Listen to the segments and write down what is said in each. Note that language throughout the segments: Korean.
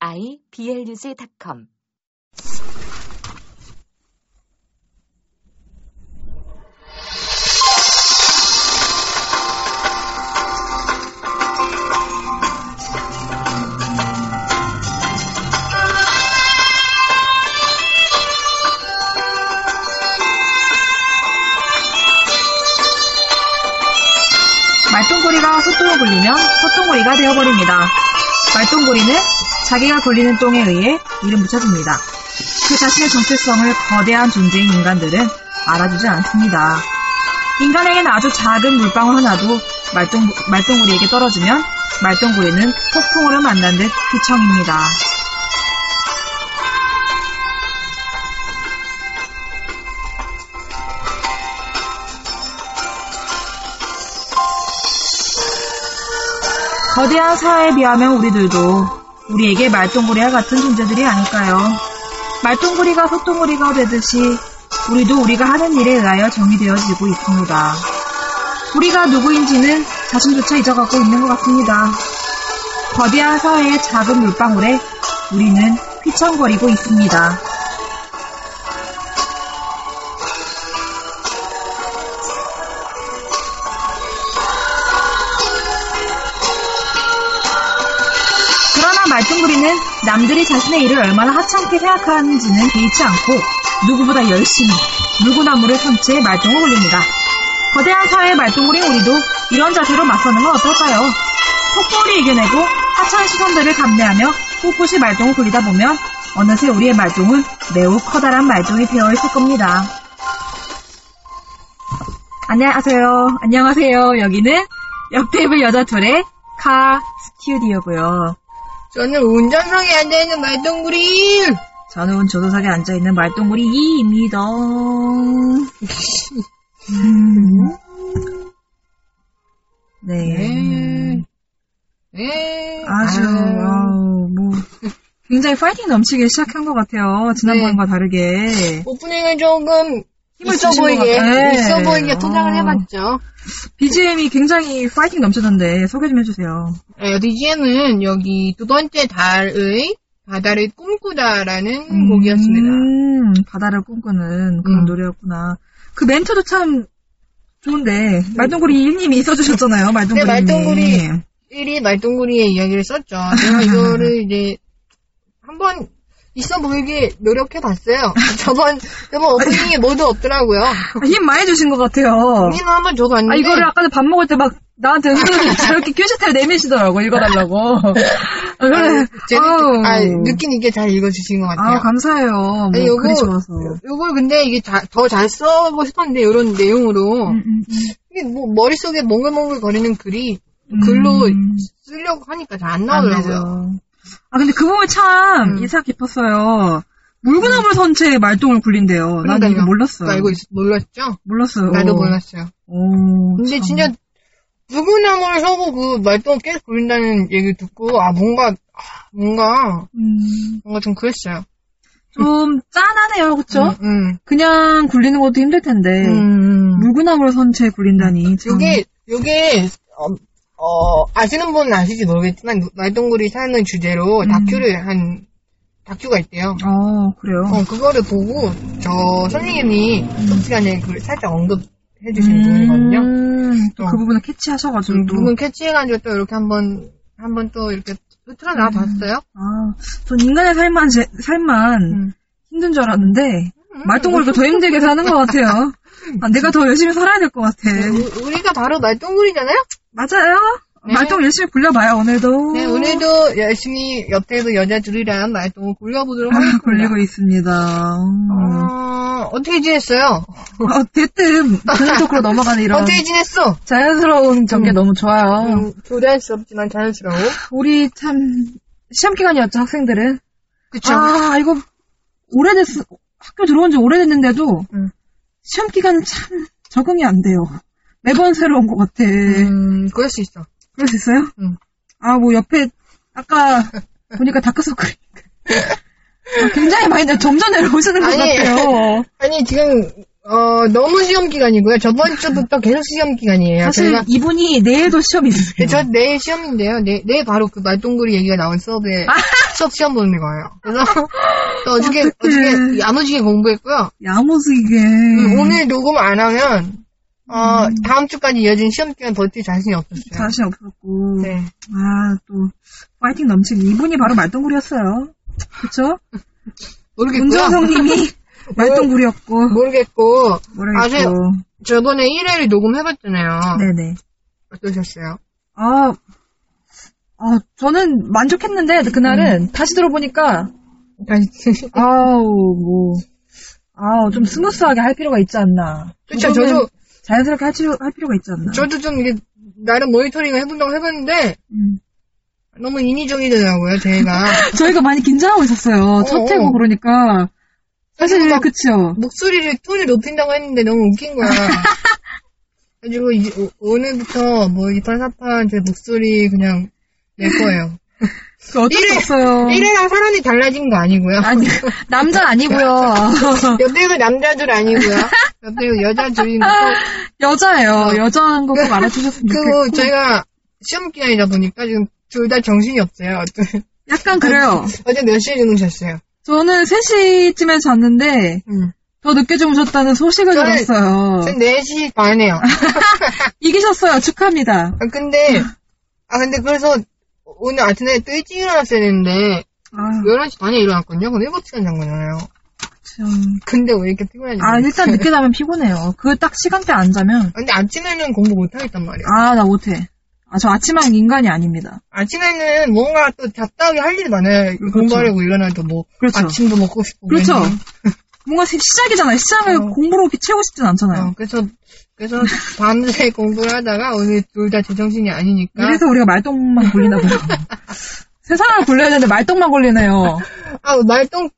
iblog.com 말똥고리가 소똥을 굴리면 소똥고리가 되어버립니다. 말똥고리는 자기가 굴리는 똥에 의해 이름 붙여줍니다. 그 자신의 정체성을 거대한 존재인 인간들은 알아주지 않습니다. 인간에게는 아주 작은 물방울 하나도 말똥, 말똥구리에게 떨어지면 말똥구리는 폭풍으로 만난 듯 휘청입니다. 거대한 사회에 비하면 우리들도 우리에게 말똥구리와 같은 존재들이 아닐까요? 말똥구리가 소똥구리가 되듯이 우리도 우리가 하는 일에 의하여 정의되어지고 있습니다. 우리가 누구인지는 자신조차 잊어가고 있는 것 같습니다. 거대한 사회의 작은 물방울에 우리는 휘청거리고 있습니다. 말똥구리는 남들이 자신의 일을 얼마나 하찮게 생각하는지는 개의치 않고 누구보다 열심히 물구나무를 선채 말똥을 굴립니다. 거대한 사회의 말똥구리 우리도 이런 자세로 맞서는 건 어떨까요? 폭포를 이겨내고 하찮은 시선들을 감내하며 꿋꿋이 말똥을 굴리다 보면 어느새 우리의 말똥은 매우 커다란 말똥이 되어 있을 겁니다. 안녕하세요. 안녕하세요. 여기는 옆테이블 여자 둘의 카 스튜디오고요. 저는 운전석에 앉아있는 말똥구리! 저는 조도석에 앉아있는 말똥구리 이입니다. 음. 네. 네. 아주, 아우, 뭐, 굉장히 파이팅 넘치게 시작한 것 같아요. 지난번과 다르게. 오프닝을 조금 힘을 것 보이게. 네. 있어 보이게 포장을 어. 해봤죠. BGM이 굉장히 파이팅 넘치던데, 소개 좀 해주세요. 네, DGM은 여기 두 번째 달의 바다를 꿈꾸다라는 음, 곡이었습니다. 바다를 꿈꾸는 그런 음. 노래였구나. 그 멘트도 참 좋은데, 말똥구리 님이 써주셨잖아요, 말똥구리. 네, 말똥구리. 1위 말똥구리의 이야기를 썼죠. 제가 이거를 이제 한번 있어 보이게 노력해봤어요. 저번, 저번 오프닝에 모두 없더라고요. 힘 많이 주신 것 같아요. 우리는 한번 줘봤는데. 아, 이거를 아까 밥 먹을 때 막 나한테 저렇게 큐시트를 내미시더라고, 읽어달라고. 아, 그래. 재밌, 아우. 아, 느낌 있게 잘 읽어주신 것 같아요. 아, 감사해요. 뭐, 아니, 요거- 좋아서. 요걸 근데 이게 더 잘 써보고 싶었는데, 이런 내용으로. 음, 음, 이게 뭐, 머릿속에 몽글몽글 거리는 글이 음. 글로 쓰려고 하니까 잘안안 나오더라고요. 아, 근데 그 부분 참 음. 이상 깊었어요. 물구나물 선체에 말똥을 굴린대요. 난 그러니까요. 이거 몰랐어요. 알고 있, 몰랐죠? 몰랐어요. 나도 몰랐어요. 오, 근데 참. 진짜, 누구나무를 서고 그 말똥을 계속 굴린다는 얘기를 듣고, 아, 뭔가, 아, 뭔가, 음, 뭔가 좀 그랬어요. 좀 짠하네요, 그쵸? 음, 그냥 굴리는 것도 힘들 텐데. 음. 물구나물 선체에 굴린다니. 참. 요게, 요게, 어, 어, 아시는 분은 아실지 모르겠지만, 말똥구리 사는 주제로 음. 다큐를 한, 다큐가 있대요. 어, 그래요. 어, 그거를 보고, 저 선생님이 수업 시간에 그걸 살짝 언급해 주신 분이거든요. 음, 또 어. 그 부분을 캐치하셔가지고. 음, 또. 누군 캐치해가지고 또 이렇게 한 번, 한 번 또 이렇게 흐트러 나와 봤어요. 아, 전 인간의 삶만, 제- 삶만 음. 힘든 줄 알았는데, 말똥구리가 더 힘들게 사는 것 같아요. 아, 내가 더 열심히 살아야 될 것 같아. 우- 우리가 바로 말똥구리잖아요? 맞아요. 네. 말똥 열심히 굴려봐요, 오늘도. 네, 오늘도 열심히 옆에도 여자 둘이랑 말똥을 굴려보도록 아, 하겠습니다. 굴리고 있습니다. 음. 어, 어떻게 지냈어요? 어, 대뜸 본격적으로 넘어가는 이런 어떻게 지냈어? 자연스러운 전개 음. 너무 좋아요. 음, 조대할 수 없지만 자연스러워. 우리 참 시험 기간이었죠, 학생들은. 그쵸. 아, 이거 오래됐어. 학교 들어온 지 오래됐는데도 응. 시험 기간은 참 적응이 안 돼요. 매번 새로운 것 같아. 음, 그럴 수 있어. 그럴 수 있어요? 응. 아, 뭐 옆에 아까 보니까 다크서클. 아, 굉장히 많이 내- 점점 내려오시는 것 아니. 같아요. 아니, 지금, 어, 너무 시험 기간이고요. 저번 주부터 계속 시험 기간이에요. 사실 저희가- 이분이 내일도 시험이 있으세요. 네, 저 내일 시험인데요. 내, 내일 바로 그 말동구리 얘기가 나온 수업에 수업 시험 보는 거예요. 그래서 또 어저께 어떡해. 어저께 야무지게 공부했고요. 야무지게. 음, 오늘 녹음 안 하면 어 다음 주까지 이어진 시험 기간 버틸 자신이 없었어요. 자신 없었고. 네. 아, 또, 파이팅 넘치기. 이분이 바로 말똥구리였어요. 그쵸? 모르겠고요. 문정성님이 말똥구리였고. 모르겠고 모르겠고. 저번에 1회를 녹음해봤잖아요. 네네. 어떠셨어요? 아, 아, 저는 만족했는데, 그날은 다시 들어보니까, 다시 아우, 뭐, 아우, 좀 스무스하게 할 필요가 있지 않나. 그쵸 저도 자연스럽게 할, 필요, 할 필요가 있지 않나. 저도 좀 이게 나름 모니터링을 해본다고 해봤는데 음. 너무 인위적이더라고요. 제가 저희가 많이 긴장하고 있었어요. 첫 어, 회고 어. 그러니까. 사실, 막 그쵸. 목소리를 톤을 높인다고 했는데 너무 웃긴 거야. 그래가지고 이제 오- 오늘부터 뭐 이판 사판 제 목소리 그냥 낼 거예요. 그 어쩔 수 없어요. 1회랑 사람이 달라진 거 아니고요. 아니, 남자 아니고요. 옆에가 남자들 아니고요. 옆에가 여자들인 거. 여자예요. 여자인 거꼭 알아주셨으면 그리고 좋겠고. 저희가 시험 기간이다 보니까 지금 둘 다 정신이 없어요. 약간 그래요. 어제 몇 시에 주무셨어요? 저는 3시쯤에 잤는데 응. 더 늦게 주무셨다는 소식을 들었어요. 전 4시 반에요. 이기셨어요. 축하합니다. 아, 근데, 아, 근데 그래서 오늘 아침에 또 일찍 일어났어야 되는데, 아, 11시 반에 일어났거든요? 그럼 7시간 잔 거잖아요. 참. 근데 왜 이렇게 피곤한지. 아. 일단 늦게 자면 피곤해요. 그 딱 시간대 안 자면 근데 아침에는 공부 못 하겠단 말이에요. 아, 나 못해. 아, 저 아침형 인간이 아닙니다. 아침에는 뭔가 또 잡다하게 할 일이 많아요. 공부하려고 일어나도 뭐, 그렇죠. 아침도 먹고 싶고. 그렇죠. 뭔가 시- 시작이잖아요. 시작을 어. 공부로 이렇게 채우고 싶진 않잖아요. 어, 그래서, 그래서 밤새 공부를 하다가 오늘 둘 다 제정신이 아니니까. 이래서 우리가 말똥만 걸리나 봐요. 세상을 걸려야 되는데 말똥만 걸리네요. 아, 말똥.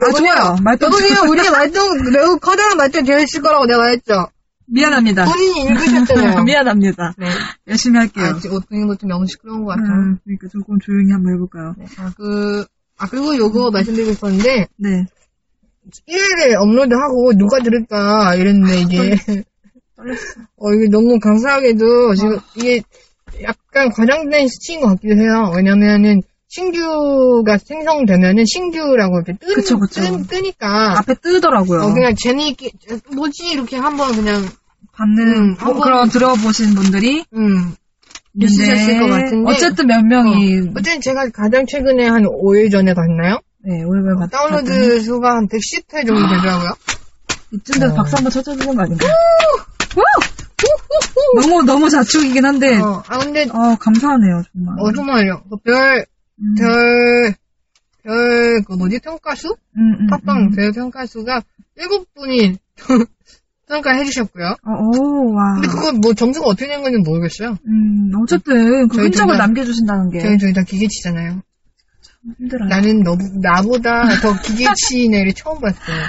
아, 좋아요. 말똥. 여보세요, 우리가 말똥, 매우 커다란 말똥 되어 있을 거라고 내가 했죠. 미안합니다. 본인이 읽으셨잖아요. 미안합니다. 네. 열심히 할게요. 아, 지금 오프닝부터 너무 시끄러운 것 같아요. 음, 그러니까 조금 조용히 한번 해볼까요? 네. 아, 그, 아, 그리고 요거 말씀드리고 싶었는데, 네. 1회를 업로드하고 누가 들을까 이랬는데, 이게. 어, 이게 너무 감사하게도 지금 이게 약간 과장된 수치인 것 같기도 해요. 왜냐면은, 신규가 생성되면은 신규라고 이렇게 뜨, 그쵸, 그쵸. 뜨, 뜨니까. 앞에 뜨더라고요. 어, 그냥 재미있게, 뭐지? 이렇게 한번 그냥, 받는, 음, 뭐 한번- 그런 들어보신 분들이 음, 있으셨을 것 같은데. 어쨌든 몇 명이, 어쨌든 제가 가장 최근에 한 5일 전에 봤나요? 네, 오해를 받 다운로드 수가 한 110회 정도 되더라고요. 이쯤 돼서 어. 박수 한번 쳐주는 거 아닌가요? 너무, 너무 자축이긴 한데, 어, 아, 근데, 아, 감사하네요, 정말. 어, 정말요. 그 별, 음, 별, 별, 그 뭐지, 평가수? 음, 음, 팟빵 음. 별 평가수가 7분이 평가해 주셨고요. 어, 오, 와. 근데 그거 뭐 점수가 어떻게 된 건지 모르겠어요. 음, 어쨌든, 그 저희 흔적을 둘 다- 남겨주신다는 게 저희 저희 다 기계치잖아요. 힘들어요. 나는 너, 나보다 더 기계치인 애를 처음 봤어요.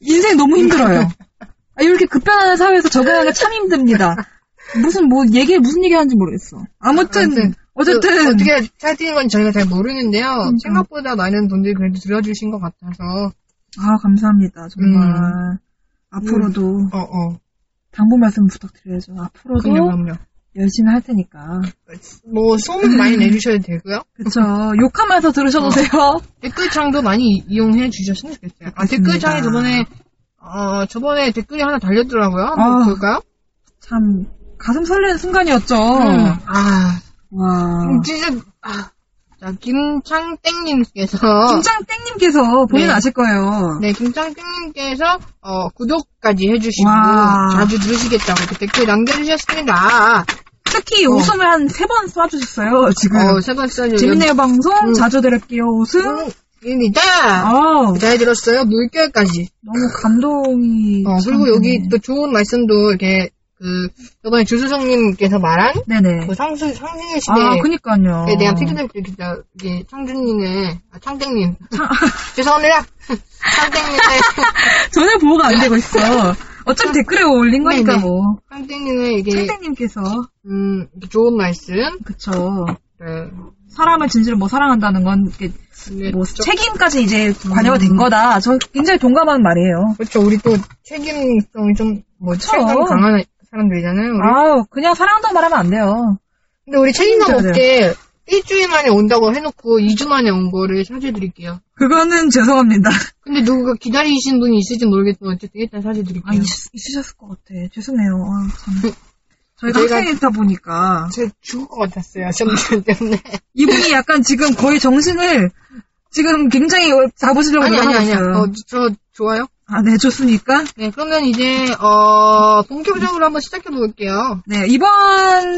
인생 너무 힘들어요. 아, 이렇게 급변하는 사회에서 적응하는 게참 힘듭니다. 무슨, 뭐, 얘기, 무슨 얘기 하는지 모르겠어. 아무튼, 아무튼, 어쨌든, 그 어떻게 차트인 건 저희가 잘 모르는데요. 그러니까. 생각보다 많은 분들이 그래도 들어주신 것 같아서. 아, 감사합니다, 정말. 음. 앞으로도, 어, 어. 당부 말씀 부탁드려야죠. 앞으로도 그럼요, 그럼요. 열심히 할 테니까. 뭐, 소문 많이 내주셔도 되고요. 그쵸. 욕하면서 들으셔도 돼요. 댓글창도 많이 이용해 주셨으면 좋겠어요. 아. 댓글창에 저번에, 어, 저번에 댓글이 하나 달렸더라고요. 한번 아. 볼까요? 참, 가슴 설레는 순간이었죠. 음. 아, 와. 음, 진짜, 아. 자, 김창땡님께서. 김장땡님께서 본인 네. 아실 거예요. 네, 김창땡님께서, 어, 구독까지 해주시고, 와. 자주 들으시겠다고 이렇게 댓글 남겨주셨습니다. 특히 어. 웃음을 한 세 번 쏴주셨어요, 지금. 어, 세번 써주 재밌네요, 방송. 음. 자주 들을게요, 웃음. 입니다. 아, 잘 들었어요. 물결까지. 너무 감동이. 어, 참 그리고 여기. 또 좋은 말씀도 이렇게 그, 이번에 주수성님께서 말한 네네. 그 상승, 상승의 시대. 아, 그니까요. 에 대한 피드백들 진짜, 이게, 창준님의, 아, 창땡님. 죄송합니다. 창땡님의, 전혀 보호가 안 되고 있어. 어차피 댓글에 올린 거니까 네네. 뭐. 창땡님의 이게, 선생님께서 음, 좋은 말씀. 그쵸. 네. 사람을 진실로 뭐 사랑한다는 건 네, 뭐 저- 책임까지 이제 관여가 된 거다. 저 굉장히 동감하는 말이에요. 그렇죠. 우리 또 책임성이 좀, 뭐. 책임감 강한 사람들이잖아요. 우리. 아우 그냥 사랑한다고 말하면 안 돼요. 근데 우리 책임감 없게 일주일 만에 온다고 해놓고 2주 만에 온 거를 사죄드릴게요. 그거는 죄송합니다. 근데 누가 기다리신 분이 있을지 모르겠지만 어쨌든 일단 사죄드릴게요. 아 있, 있으셨을 것 같아. 죄송해요. 아, 참. 저희가 학생이다 보니까 제가 죽을 것 같았어요. 시험들 때문에. 이분이 약간 지금 거의 정신을 지금 굉장히 잡으시려고 아니, 아니. 있어요. 어, 저, 좋아요? 아, 네, 좋습니까? 네, 그러면 이제, 어, 본격적으로 한번 시작해 볼게요. 네, 이번,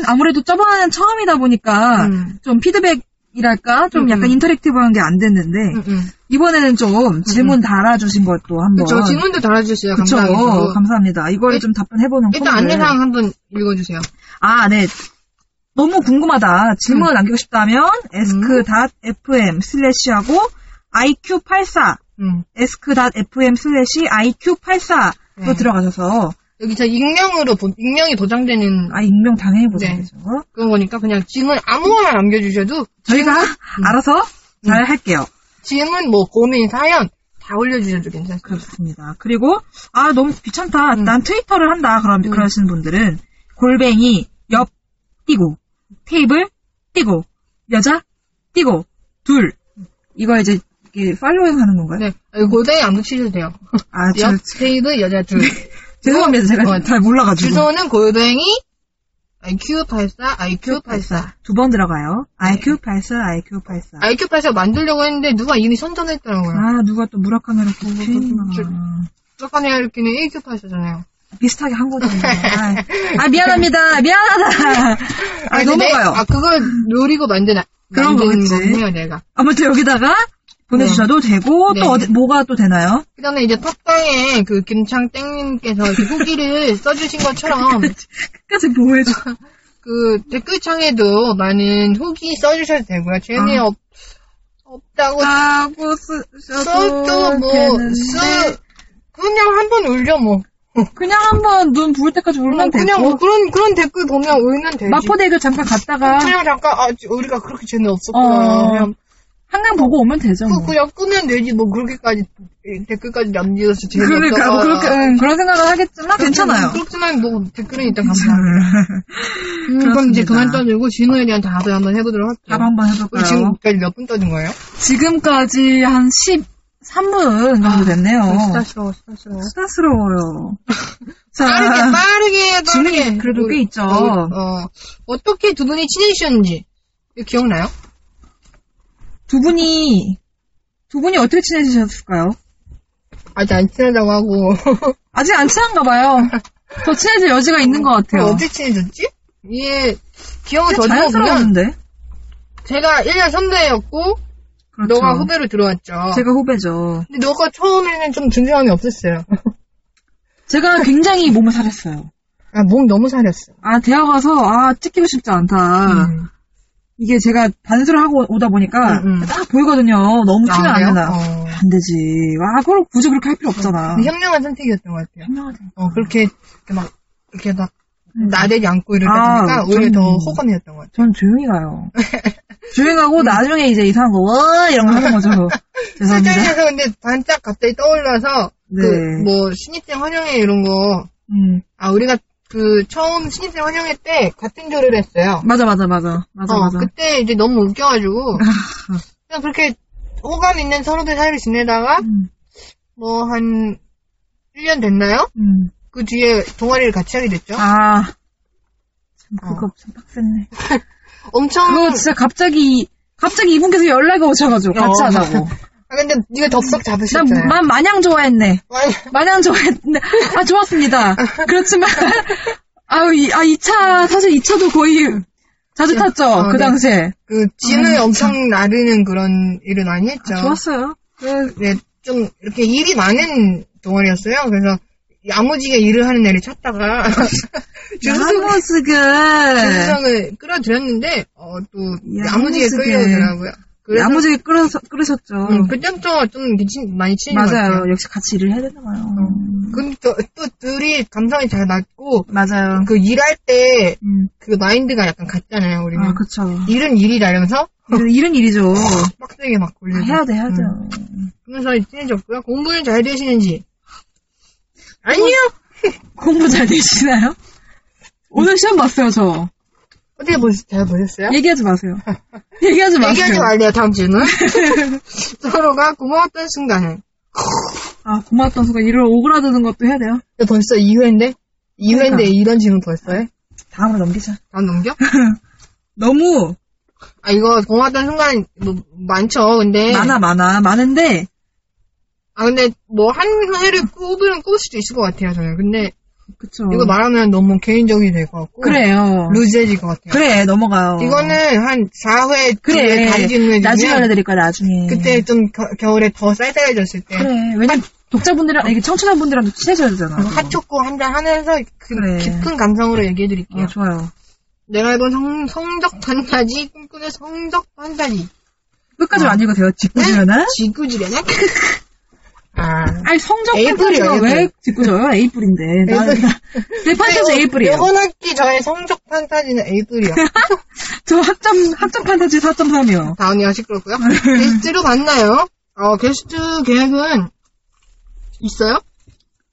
아무래도 저번은 처음이다 보니까, 음. 좀 피드백 이랄까? 좀 음, 약간 음. interactive한 게 안 됐는데, 음, 음. 이번에는 좀 질문 달아주신 것도 한번. 그쵸, 질문도 달아주세요. 그쵸, 감사하게도. 감사합니다. 이걸 일- 좀 답변해보는 일단 코너를. 안내사항 한번 읽어주세요. 아, 네. 너무 궁금하다. 질문을 남기고 싶다면, ask.fm 슬래시 하고, iq84, 음. ask.fm 슬래시 iq84로 네. 들어가셔서, 여기 저 익명으로, 도- 익명이 보장되는 아, 익명 당연히 네. 되죠. 그런 거니까 그냥 질문 아무거나 남겨주셔도 저희가 알아서 잘 할게요. 질문, 뭐, 고민, 사연 다 올려주셔도 괜찮습니다. 그렇습니다. 그리고, 아, 너무 귀찮다. 음. 난 트위터를 한다. 그럼, 음. 그러시는 분들은, 골뱅이, 옆, 띄고, 테이블, 띄고, 여자, 띄고, 둘. 이거 이제, 이게 팔로잉 하는 건가요? 네, 여기 골뱅이 안 붙이셔도 돼요. 아, 저, 옆 테이블 여자 둘. 죄송합니다. 제가 어, 잘 몰라가지고. 주소는 골뱅이 IQ84, IQ84. 두 번 들어가요. IQ84, IQ84. IQ84 만들려고 했는데 누가 이미 선전했더라고요. 아, 누가 또 무라카메로 저- 피했나. 떡하네 이렇게는 1Q84잖아요. 비슷하게 한 거죠. 아, 아, 미안합니다. 미안하다. 아, 넘어가요. 아, 그걸 노리고 만든, 아- 그런 거겠지. 거군요, 내가. 아무튼 여기다가 보내주셔도 되고 네. 또 어디 뭐가 또 되나요? 그 다음에 이제 탑방에 그 김창땡님께서 이렇게 후기를 써주신 것처럼 끝까지 보호해줘. 그 댓글창에도 많은 후기 써주셔도 되고요. 재미 아. 없, 없다고 하고 써도 뭐, 쓰, 그냥 한 번 울려, 뭐. 그냥 한번 눈 부을 때까지 울면 되고 그냥 뭐 그런, 그런 댓글 보면 울면 되지. 마포대교 잠깐 갔다가 그냥 잠깐, 아, 우리가 그렇게 재미없었구나. 어. 그냥, 한강 보고 오면 되죠. 그, 뭐. 그냥 끄면 되지. 뭐, 그렇게까지, 이 댓글까지 남겨서 재미없다. 그러니까 뭐 그렇게 응, 그런 생각을 하겠지만 괜찮아요. 그렇지만 뭐, 댓글은 일단 감사합니다. 음, 그럼. 이제 그만 떠들고, 진호에 대한 답을 한번 해보도록 할게요. 답 한번 해볼까요? 지금까지 몇 분 떠든 거예요? 지금까지 한 13분 정도 됐네요. 스타스러워, 스타스러워. 수다스러워요. 자, 빠르게, 빠르게, 빠르게. 그래도 꽤 있죠. 어, 어, 어떻게 두 분이 친해지셨는지. 기억나요? 두 분이 두 분이 어떻게 친해지셨을까요? 아직 안 친하다고 하고. 아직 안 친한가 봐요. 더 친해질 여지가 있는 것 같아요. 어떻게 친해졌지? 이게, 기억을 더듬어 보면, 자연스러웠는데. 제가 1년 선배였고, 그렇죠. 너가 후배로 들어왔죠. 제가 후배죠. 근데 너가 처음에는 좀 존재감이 없었어요. 제가 굉장히 몸을 사렸어요. 아, 몸 너무 사렸어. 아, 대학 와서, 아, 찍히고 싶지 않다. 음. 이게 제가 반수를 하고 오다 보니까 음, 음. 딱 보이거든요. 너무 아, 티는 안 그래요? 된다. 어. 안 되지. 아, 그걸 굳이 그렇게 할 필요 없잖아. 근데 현명한 선택이었던 것 같아요. 현명하다. 어, 그렇게, 이렇게 막, 이렇게 막, 나대지 않고 이러다 아, 보니까 오히려 좀- 더 호감이었던 것 같아요. 전 조용히 가요. 조용히 음. 가고 나중에 이제 이상한 거, 와! 이런 거 하는 거죠. 죄송합니다. 술자리에서 근데 반짝 갑자기 떠올라서, 네. 그, 뭐, 신입생 환영회 이런 거, 음. 아, 우리가 그, 처음 신입생 환영회 때 같은 조를 했어요. 맞아, 맞아, 맞아. 맞아, 어, 맞아. 그때 이제 너무 웃겨가지고, 그냥 그렇게 호감 있는 서로들 사이를 지내다가, 음. 뭐, 한, 1년 됐나요? 음. 그 뒤에 동아리를 같이 하게 됐죠. 아. 참, 그거 어. 참 빡셌네. 엄청, 그거 진짜 갑자기, 갑자기 이분께서 연락이 오셔가지고 같이 어. 하자고. 아, 근데 네가 덥석 난, 잡으셨잖아요. 난 마냥 좋아했네. 마냥 좋아했는데, 아, 좋았습니다. 그렇지만, 아유, 이, 아, 2차, 사실 2차도 거의 자주 탔죠. 어, 그 네. 당시에. 그, 진을 아, 엄청 나르는 그런 일을 많이 했죠. 좋았어요. 그, 네, 좀, 이렇게 일이 많은 동아리였어요. 그래서, 야무지게 일을 하는 애를 찾다가. 준수성을 끌어들였는데 어, 또 야무지게 야무지게. 끌려오더라고요. 그래서 야무지게 끌어서, 끌으셨죠. 음, 그때부터 좀 친- 많이 친해진 것 맞아요. 같아요. 역시 같이 일을 해야 되나 봐요. 근데 또, 또 둘이 감성이 잘 맞고 맞아요. 그 일할 때그 음. 마인드가 약간 같잖아요. 우리는 아, 그쵸. 일은 일이다 이러면서 일은, 일은 일이죠. 빡세게 막 아, 굴리고 해야 돼, 해야 음. 돼요. 그러면서 친해졌고요. 공부는 잘 되시는지 아니요. 공부 잘 되시나요? 오늘 시험 봤어요, 저. 어떻게 보셨, 잘 보셨어요? 얘기하지 마세요. 얘기하지 마세요. 얘기하지 말래요, 다음 주는. 서로가 고마웠던 순간을. 아, 고마웠던 순간 일을 오그라드는 것도 해야 돼요. 벌써 2회인데? 2회인데 그러니까. 이런 질문 벌써 해? 다음으로 넘기자. 다음 넘겨? 너무 아, 이거 고마웠던 순간, 뭐, 많죠, 근데. 많아, 많아. 많은데, 아, 근데, 뭐, 한 회를 꼽으면 꼽을 수도 있을 것 같아요, 저는. 근데, 그쵸. 이거 말하면 너무 개인적이 될 것 같고. 그래요. 루즈해질 것 같아요. 그래, 넘어가요. 이거는 한 4회, 그래. 단지는 나중에 알려드릴 거야, 나중에. 그때 좀 겨, 울에더 쌀쌀해졌을 때. 그래. 왜냐면, 독자분들이랑, 이게 청취자분들이랑도 친해져야 되잖아. 그 핫초코 한잔 하면서 그 그래. 깊은 감성으로 얘기해드릴게요. 어, 좋아요. 내가 해본 성, 성적 판타지, 꿈꾸는 성적 판타지. 끝까지 어. 안 읽어도 돼요? 짓궂으려나? 지구지려나? 아. 아니, 성적 판타지가 왜. 나, 에이프릴. 내 판타지 에이플이에요. 이번 학기 저의 성적 판타지는 에이프리요. 저 학점, 학점 판타지 4.3이요. 다음이야 시끄럽고요. 게스트로 만나요. 어, 게스트 계획은 있어요?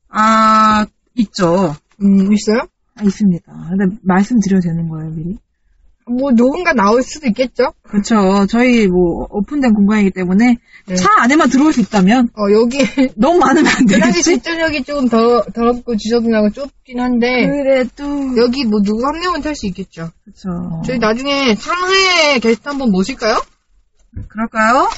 아, 있죠. 음, 있어요? 아, 있습니다. 근데 말씀드려도 되는 거예요, 미리? 뭐, 누군가 나올 수도 있겠죠? 그렇죠. 저희 뭐 오픈된 공간이기 때문에 네. 차 안에만 들어올 수 있다면 어, 여기, 너무 많으면 안 되겠지? 뒷좌석이 조금 더, 더럽고 지저분하고 좁긴 한데, 그래도 여기 뭐 누구 한 명은 탈 수 있겠죠. 그렇죠. 저희 나중에 상해 게스트 한번 모실까요? 그럴까요?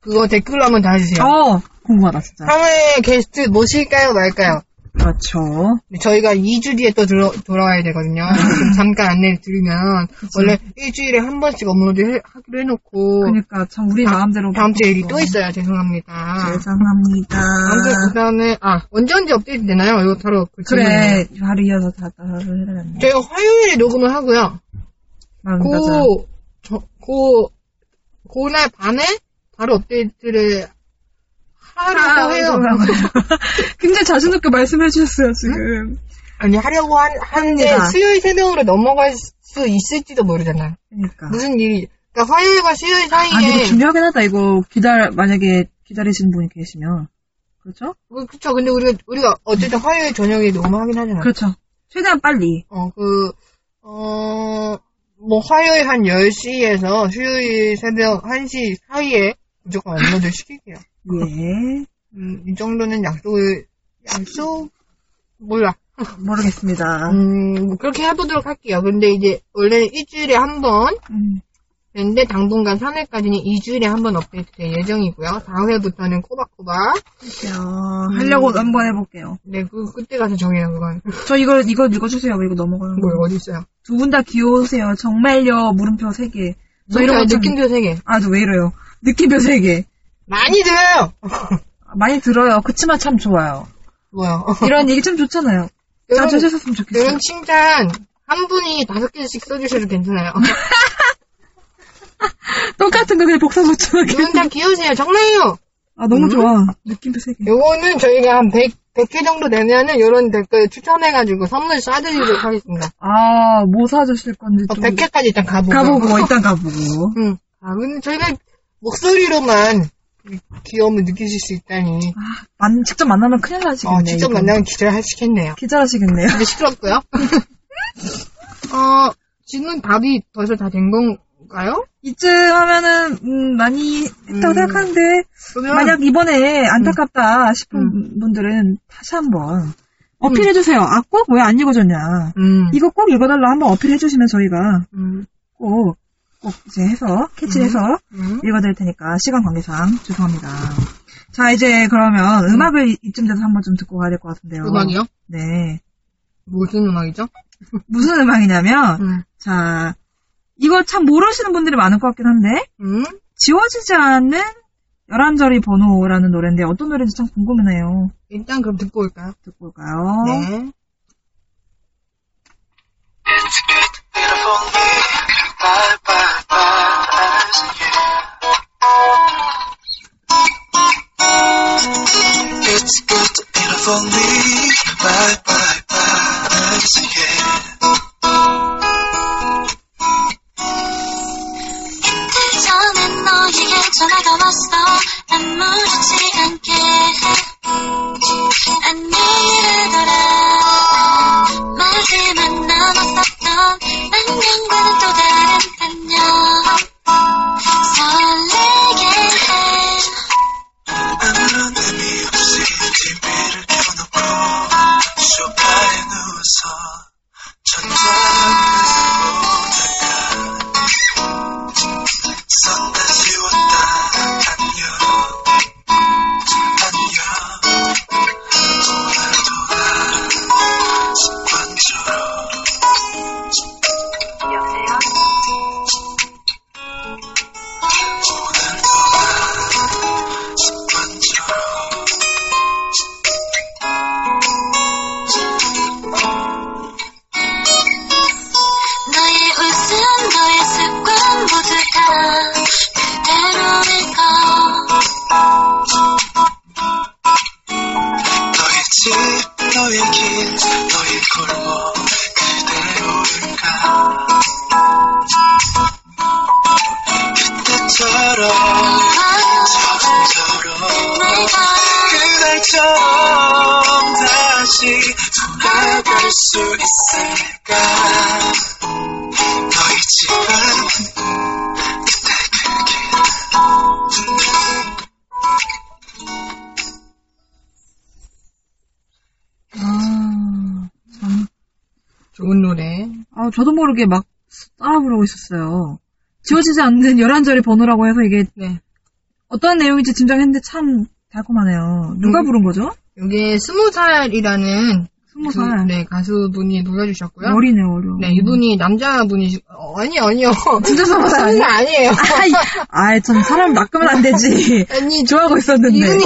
그거 댓글로 한번 달아주세요. 어 궁금하다 진짜. 상해 게스트 모실까요 말까요? 그렇죠. 저희가 2주 뒤에 또 들어, 돌아와야 되거든요. 좀 잠깐 안내를 드리면 원래 일주일에 한 번씩 업로드 해- 하기로 해놓고 그러니까 참 우리 다- 마음대로 다음 주에 일이 또. 있어요. 죄송합니다. 죄송합니다. 아무튼 그 다음에 아 언제 언제 업데이트 되나요? 이거 바로 그 그래 바로 이어서 다 따로 되겠네. 저희가 화요일에 녹음을 하고요. 고, 저, 고, 그날 밤에 바로 업데이트를 하려고 해요. 굉장히 자신 있게 말씀해 주셨어요 지금. 아니, 하려고 한, 하는데. 수요일 새벽으로 넘어갈 수 있을지도 모르잖아요. 그러니까. 무슨 일이, 그러니까 화요일과 수요일 아, 사이에, 이거 중요하긴 하다. 이거 기다려, 만약에 기다리시는 분이 계시면. 그렇죠? 그, 그쵸. 근데 우리가, 우리가 어쨌든 화요일 저녁에 녹음하긴 하잖아요. 그렇죠. 최대한 빨리. 어, 그, 어, 뭐 화요일 한 10시에서 수요일 새벽 1시 사이에 무조건 업로드 시킬게요. 예. 음, 이 정도는 약속을, 약속? 몰라. 모르겠습니다. 음, 뭐 그렇게 해보도록 할게요. 근데 이제, 원래는 일주일에 한 번, 음. 되는데, 당분간 3회까지는 2주일에 한 번 업데이트 될 예정이고요. 4회부터는 꼬박꼬박. 어, 하려고 한번 해볼게요. 네, 그, 그때 가서 정해요, 그건. 저 이거, 이거 읽어주세요. 이거 넘어가는 거. 뭐, 어딨어요? 두 분 다 귀여우세요. 정말요. 물음표 3개. 저 이런 거 참- 느낌표 3개. 아, 저 왜 이래요. 느낌표 3개. 많이 들어요! 많이 들어요. 그치만 참 좋아요. 뭐요? 이런 얘기 참 좋잖아요. 이런- 자주 해줬으면 좋겠어요. 이런 칭찬, 한 분이 다섯 개씩 써주셔도 괜찮아요. 똑같은 거 그냥 복사 붙여놓게. 이분 다 귀여우세요. 정말요! 아, 너무 음? 좋아. 느낌표 3개. 요거는 저희가 한 100, 100회 정도 되면은 요런 댓글 추천해가지고 선물 쏴드리도록 하겠습니다. 아, 뭐 사주실 건지 어, 좀. 100회까지 일단 가보고. 가보고, 일단 가보고. 응. 아, 근데 저희가 목소리로만 이 귀여움을 느끼실 수 있다니. 만, 직접 만나면 큰일 나시겠네. 어, 직접. 만나면 기절하시겠네요. 기절하시겠네요. 근데 시끄럽고요. 어, 지금 답이 벌써 다 된 건가요? 이쯤 하면은, 음, 많이 했다고 음. 생각하는데, 그러면 만약 이번에 안타깝다 싶은 분들은 다시 한번 어필해 주세요. 아, 꼭 왜 안 읽어줬냐. 음, 이거 꼭 읽어달라 한번 어필해 주시면 저희가 음, 꼭, 꼭 이제 해서, 캐치해서 음. 읽어드릴 테니까 시간 관계상 죄송합니다. 자, 이제 그러면 음악을 이- 이쯤 돼서 한번 좀 듣고 가야 될 것 같은데요. 음악이요? 네. 무슨 음악이죠? 무슨 음악이냐면, 음, 자, 이거 참 모르시는 분들이 많을 것 같긴 한데, 음, 지워지지 않는 열한절이 번호라는 노래인데 어떤 노래인지 참 궁금하네요. 일단 그럼 듣고 올까요? 듣고 올까요? 네. It's good to be love for me. Bye bye bye. Yeah. 전엔 너에게 전화가 왔어 모르게 막 따라 부르고 있었어요. 지워지지 않는 11절의 번호라고 해서 이게 네. 어떤 내용인지 짐작했는데 참 달콤하네요. 누가 음. 부른 거죠? 이게 스무 살이라는 스무 그, 살. 네, 가수분이 불러주셨고요. 어리네, 어려. 네, 이분이 남자분이시, 어, 아니, 아니요. 진짜 스무 살? 살 아니에요. 아이, 아이, 참, 사람 낚으면 안 되지. 아니, 좋아하고 있었는데. 이분이,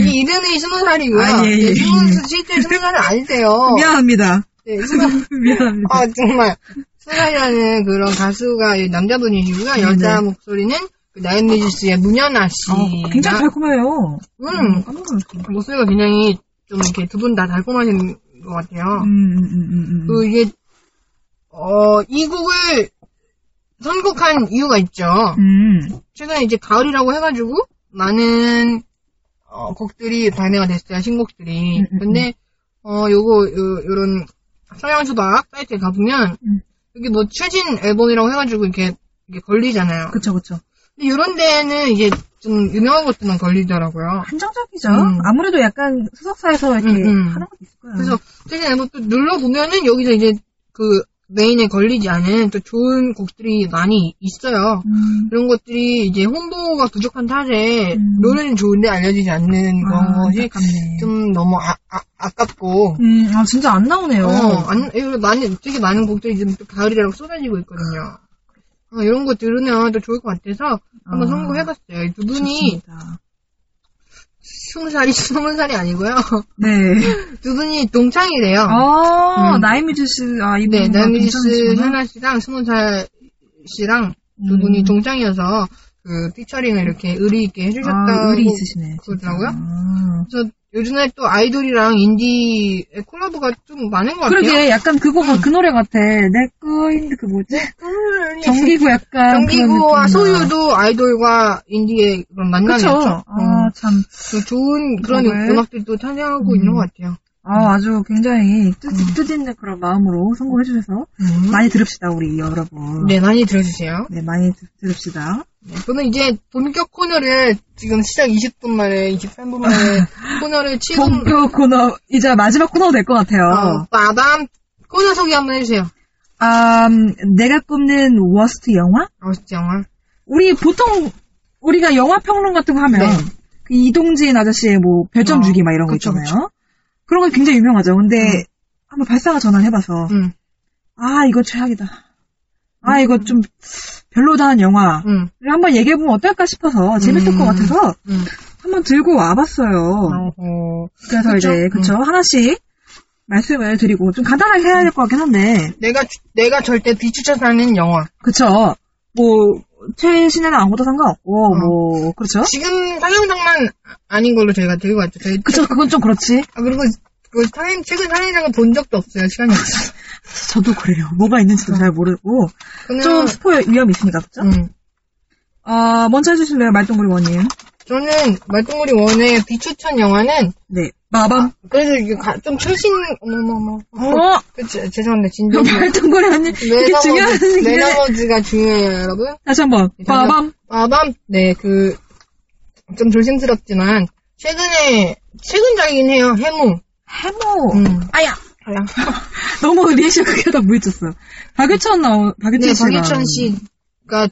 이 이름이 스무 살이고요. 아, 예, 예. 네, 스무, 실제 스무 살은 아니세요. 미안합니다. 네, 스무, 미안합니다. 아, 정말. 스무 살이라는 그런 가수가 남자분이시고요. 여자 목소리는 그 나인미지스의 문연아 씨. 어, 굉장히 달콤해요. 음, 놀랐어. 목소리가 굉장히 좀 이렇게 두 분 다 달콤하신 것 같아요. 음, 음, 음, 음, 음. 그 이게 어, 이 곡을 선곡한 이유가 있죠. 음. 최근에 이제 가을이라고 해가지고 많은 어, 곡들이 발매가 됐어요. 신곡들이. 음, 음, 근데 어 요거 요, 요런 서양수박 사이트에 가보면 음. 여기 뭐 최신 앨범이라고 해가지고 이렇게 이렇게 걸리잖아요. 그쵸, 그쵸. 근데 요런 데는 이제 좀 유명한 것들만 걸리더라고요. 한정적이죠. 음. 아무래도 약간 소속사에서 이렇게 음, 음. 하는 것도 있을 거예요. 그래서 최신 앨범 또 눌러보면은 여기서 이제 그 메인에 걸리지 않은 또 좋은 곡들이 많이 있어요. 음. 이런 것들이 이제 홍보가 부족한 탓에 음. 노래는 좋은데 알려지지 않는 그런 아, 것이 안타깝네. 좀 너무 아, 아, 아 깝고 음, 아, 진짜 안 나오네요. 어, 안, 많이, 되게 많은 곡들이 지금 또 가을이라고 쏟아지고 있거든요. 어, 이런 거 들으면 또 좋을 것 같아서 한번 아, 선곡해봤어요. 이두 분이 좋습니다. 스무 살이 스무 살이 아니고요. 네. 두 분이 동창이래요. 아, 음. 나인뮤지스, 아, 이분. 네, 나인뮤지스 현아 씨랑 스무 살 씨랑 두 분이 음. 동창이어서 그 피처링을 이렇게 의리 있게 해주셨다고 아, 의리 있으시네. 그러더라고요. 아. 그래서 요즘에 또 아이돌이랑 인디의 콜라보가 좀 많은 것 같아요. 그러게, 약간 그거, 그 노래 같아. 내 거인 듯, 그 뭐지? 정기구 약간. 정기구와. 소유도 아이돌과 인디의 그런 만남이었죠. 그쵸. 어. 아, 참. 그 좋은 그런 곡을. 음악들도 탄생하고 음. 있는 것 같아요. 아, 아주 굉장히 뜻, 뜻있는 그런 마음으로 선곡해주셔서 많이 들읍시다, 우리 여러분. 네, 많이 들어주세요. 네, 많이 들- 들읍시다. 네, 저는 이제 본격 코너를 지금 시작 20분 만에, 23분 만에 코너를 치고, 본격 코너, 이제 마지막 코너가 될 것 같아요. 어, 빠밤! 코너 소개 한번 해주세요. 아, 음, 내가 꼽는 워스트 영화? 어, 진짜 영화. 우리 보통, 우리가 영화 평론 같은 거 하면, 네. 그 이동진 아저씨의 뭐, 별점 어, 주기 막 이런 거 그쵸, 있잖아요. 그런거 굉장히 유명하죠. 근데, 음. 한번 발사가 전화를 해봐서, 응. 아, 이거 최악이다. 아, 이거 좀, 별로다 한 영화를 응. 한번 얘기해보면 어떨까 싶어서 재밌을 음. 것 같아서 응. 한번 들고 와봤어요. 어허. 그래서 그쵸? 이제 그쵸 하나씩 말씀을 드리고 좀 간단하게 해야 될 것 같긴 한데 내가 주- 내가 절대 비추천하는 영화. 그쵸 뭐 최신에는 아무것도 상관없고 어. 뭐 그렇죠 지금 상영장만 아닌 걸로 저희가 들고 왔죠. 저희 그쵸 그건 좀 그렇지 아, 그리고 그 상영 최근 상영장을 본 적도 없어요. 시간이 없어. 저도 그래요 뭐가 있는지도 잘 모르고 그냥 좀 스포 위험이 있으니까 그쵸 음. 아 먼저 해주실래요 말동구리 원님 저는 말동무리 원의 비추천 영화는 네 마밤 그래도 이게 가- 좀 최신 어머머머. 어 그치 죄송합니다. 진정. 말동구리 원님 이게 중요한 내 얘기를 나머지가 중요해요, 여러분. 다시 한번 마밤 마밤, 네, 그, 좀 조심스럽지만, 최근에, 최근작이긴 해요, 해무. 해모 음. 아야 아야. 너무 리액션 크게 하다 무해졌어요 박유천 나오 박유천 네, 박유천 씨가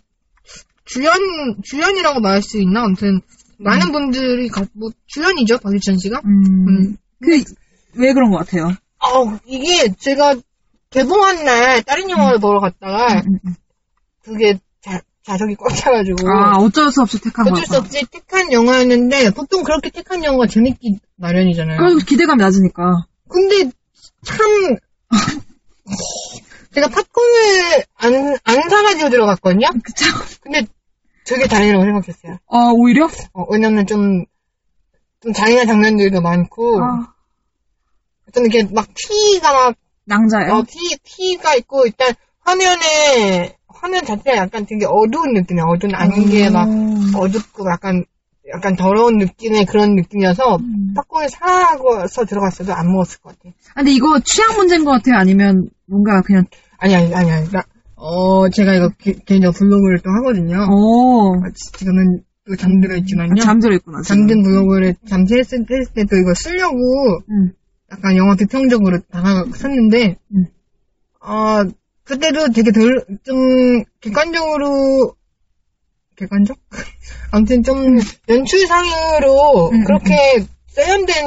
주연, 주연이라고 말할 수 있나? 아무튼, 많은 분들이, 가- 뭐, 주연이죠, 박유천 씨가? 음, 음. 그, 왜 그런 것 같아요? 어, 이게 제가 개봉한 날 다른 영화를 보러 갔다가, 음, 음. 그게 자, 자석이 꽉 차가지고. 아, 어쩔 수 없이 택한 어쩔 수. 없이 택한 영화였는데, 보통 그렇게 택한 영화가 재밌기 마련이잖아요. 그래도 기대감이 낮으니까. 근데 참 제가 팝콘을 안, 안 사가지고 들어갔거든요. 그쵸? 근데 되게 다행이라고 생각했어요. 아, 오히려? 어, 왜냐면 좀, 좀 잔인한 장면들도 많고, 아, 좀 이렇게 막 티가 막, 낭자예요? 어, 티, 티가 있고, 일단 화면에, 화면 자체가 약간 되게 어두운 느낌이야. 어두운 아닌 게 막, 음. 어둡고 약간, 약간 더러운 느낌의 그런 느낌이어서, 음. 팝콘을 사서 들어갔어도 안 먹었을 것 같아. 아, 근데 이거 취향 문제인 것 같아요? 아니면 뭔가 그냥, 아니, 아니, 아니, 아니. 나, 어, 제가 이거 개, 개인적으로 블로그를 또 하거든요. 오, 어, 지금은 또 잠들어 있지만요. 잠들어 있구나. 지금. 잠든 블로그를 잠시 했을, 했을 때 또 이거 쓰려고 음. 약간 영화 비평적으로 다가섰는데, 음. 어, 그때도 되게 덜, 좀, 객관적으로, 객관적? 아무튼 좀, 연출상으로 음, 그렇게 세련된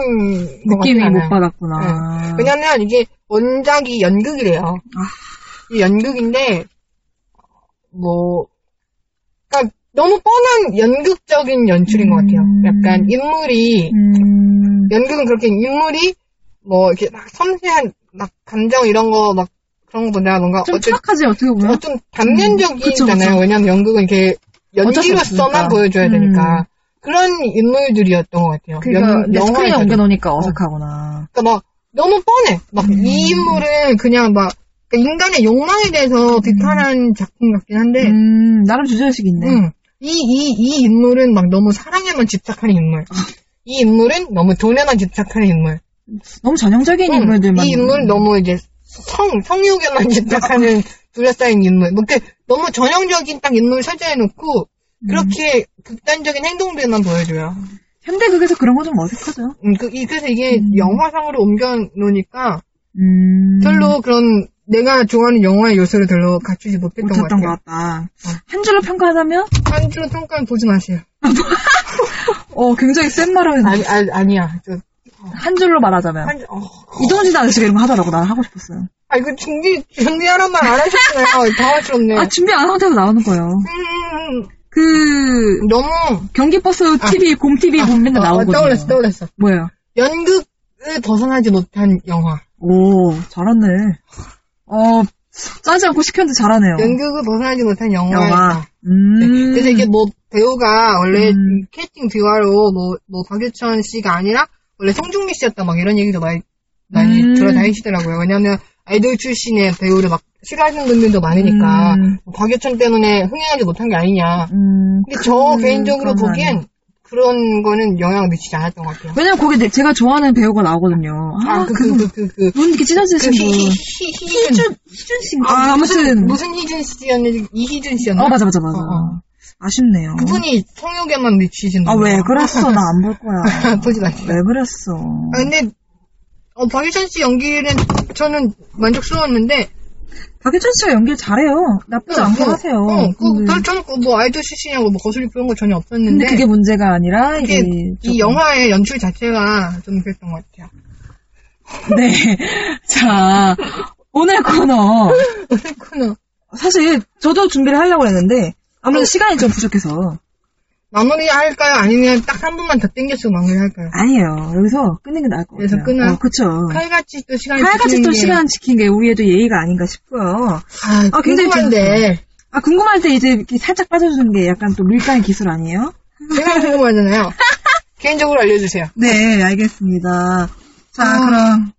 것 같지 느낌이. 못 받았구나. 왜냐면 이게 원작이 연극이래요. 아. 이 연극인데, 뭐, 그니까 너무 뻔한 연극적인 연출인 것 같아요. 음. 약간 인물이, 음, 연극은 그렇게 인물이 뭐 이렇게 막 섬세한 막 감정 이런 거 막 그런 거보다 뭔가 좀 어떤 추악하지, 어떻게 보면? 어, 좀 단면적이잖아요. 음. 왜냐면 연극은 이렇게 없으니까. 보여줘야 음. 되니까. 그런 인물들이었던 것 같아요. 그러니까 연- 영화에서도. 옮겨놓으니까 어색하구나. 그러니까 막 너무 뻔해. 막이 음. 인물은 그냥 막 그러니까 인간의 욕망에 대해서 비판한 작품 같긴 한데, 음, 나름 주제의식이 있네. 음, 이, 이, 이 인물은 막 너무 사랑에만 집착하는 인물. 이 인물은 너무 돈에만 집착하는 인물. 너무 전형적인 응, 인물들만. 이 인물은 너무 이제 성, 성욕에만 집착하는 둘러싸인 인물. 뭐, 이렇게 너무 전형적인 딱 인물을 설정해놓고, 음. 그렇게 극단적인 행동들만 보여줘요. 현대극에서 그런 거 좀 어색하죠. 음, 그, 이- 그래서 이게 음. 영화상으로 옮겨놓으니까, 음. 별로 그런, 내가 좋아하는 영화의 요소를 별로 갖추지 못했던 것 같아요. 것 같다. 한 줄로 평가하자면? 한 줄로 평가는 보지 마세요. 어, 굉장히 센 말을. 아니, 아니, 아니야. 저, 한 줄로 말하자면. 한, 어. 이동진 아저씨가 이런 거 하더라고. 나는 하고 싶었어요. 아, 이거 준비, 준비하란 말 안 하셨어요. 당황스럽네. 아, 준비 안 하고 나오는 거예요. 음, 그, 너무, 경기버스 TV, 곰TV 보면 맨날 어, 나오거든요. 떠올렸어, 떠올렸어. 뭐예요? 연극을 벗어나지 못한 영화. 오, 잘하네. 어, 짜지 않고 시켰는데 잘하네요. 연극을 벗어나지 못한 영화였다. 영화. 음. 네. 그래서 이게 뭐 배우가 원래 음. 캐스팅 듀화로 뭐, 뭐 박유천 씨가 아니라 원래 송중기 씨였다 막 이런 얘기도 많이, 많이 음. 들어다니시더라고요. 왜냐면 아이돌 출신의 배우를 막 싫어하시는 분들도 많으니까 음. 뭐 박유천 때문에 흥행하지 못한 게 아니냐. 음, 근데 저 그- 개인적으로 보기엔 그런 거는 영향을 미치지 않았던 것 같아요. 왜냐면 거기 내- 제가 좋아하는 배우가 나오거든요. 아, 아, 그, 그, 그, 그, 그, 그, 눈 이렇게 찢어지신 그 희, 희, 분. 희, 희준. 희준 씨인가? 아, 아무튼. 무슨 희준 씨였는지, 이희준 씨였나? 어, 맞아, 맞아, 맞아. 어, 어. 아쉽네요. 그분이 성욕에만 미치신 아, 왜. 그랬어? 나 안 볼 거야. 보지 마세요. 왜 그랬어? 아, 근데, 어, 박유천 씨 연기는 저는 만족스러웠는데, 박유천 씨가 연기를 잘해요. 나쁘지 않게 어, 하세요. 어, 그, 별, 저는 그 뭐 아이돌 출신이라고 뭐 거슬리 그런 거 전혀 없었는데, 근데 그게 문제가 아니라, 이게. 이 영화의 연출 자체가 좀 그랬던 것 같아요. 네. 자, 오늘 코너. 오늘 코너. 사실 저도 준비를 하려고 했는데 아무래도 시간이 좀 부족해서 마무리 할까요? 아니면 딱 한 분만 더 땡겨서 마무리 할까요? 아니에요. 여기서 끝내는 게 나을 것 여기서 같아요. 끊어요? 어, 그쵸. 칼같이 또 시간이 칼같이 또 게- 시간 지킨 게 우리의 또 예의가 아닌가 싶고요. 아, 아, 굉장히 궁금한데. 아, 궁금할 때 이제 이렇게 살짝 빠져주는 게 약간 또 밀당의 기술 아니에요? 제가 궁금하잖아요. 개인적으로 알려주세요. 네, 알겠습니다. 자, 아. 그럼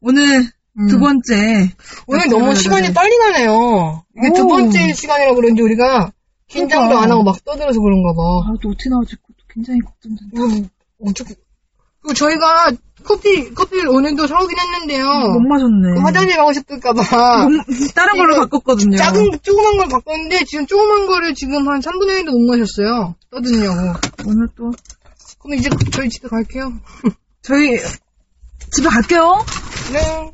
오늘 음. 두 번째. 오늘 너무 시간이 빨리 가네요. 이게 두 오. 번째 시간이라 그런지 우리가 긴장도 그러니까. 안 하고 막 떠들어서 그런가 봐. 아, 또 어떻게 나올지 굉장히 걱정된다. 음, 어떻게. 그리고 저희가 커피, 커피를 오늘도 사오긴 했는데요. 못 마셨네. 화장실 가고 싶을까봐. 못- 다른 걸로 바꿨거든요. 작은, 조그만 걸 바꿨는데, 지금 조그만 거를 지금 한 3분의 1도 못 마셨어요. 떠드냐고. 오늘 또 그럼 이제 저희 집에 갈게요. 저희 집에 갈게요. 네.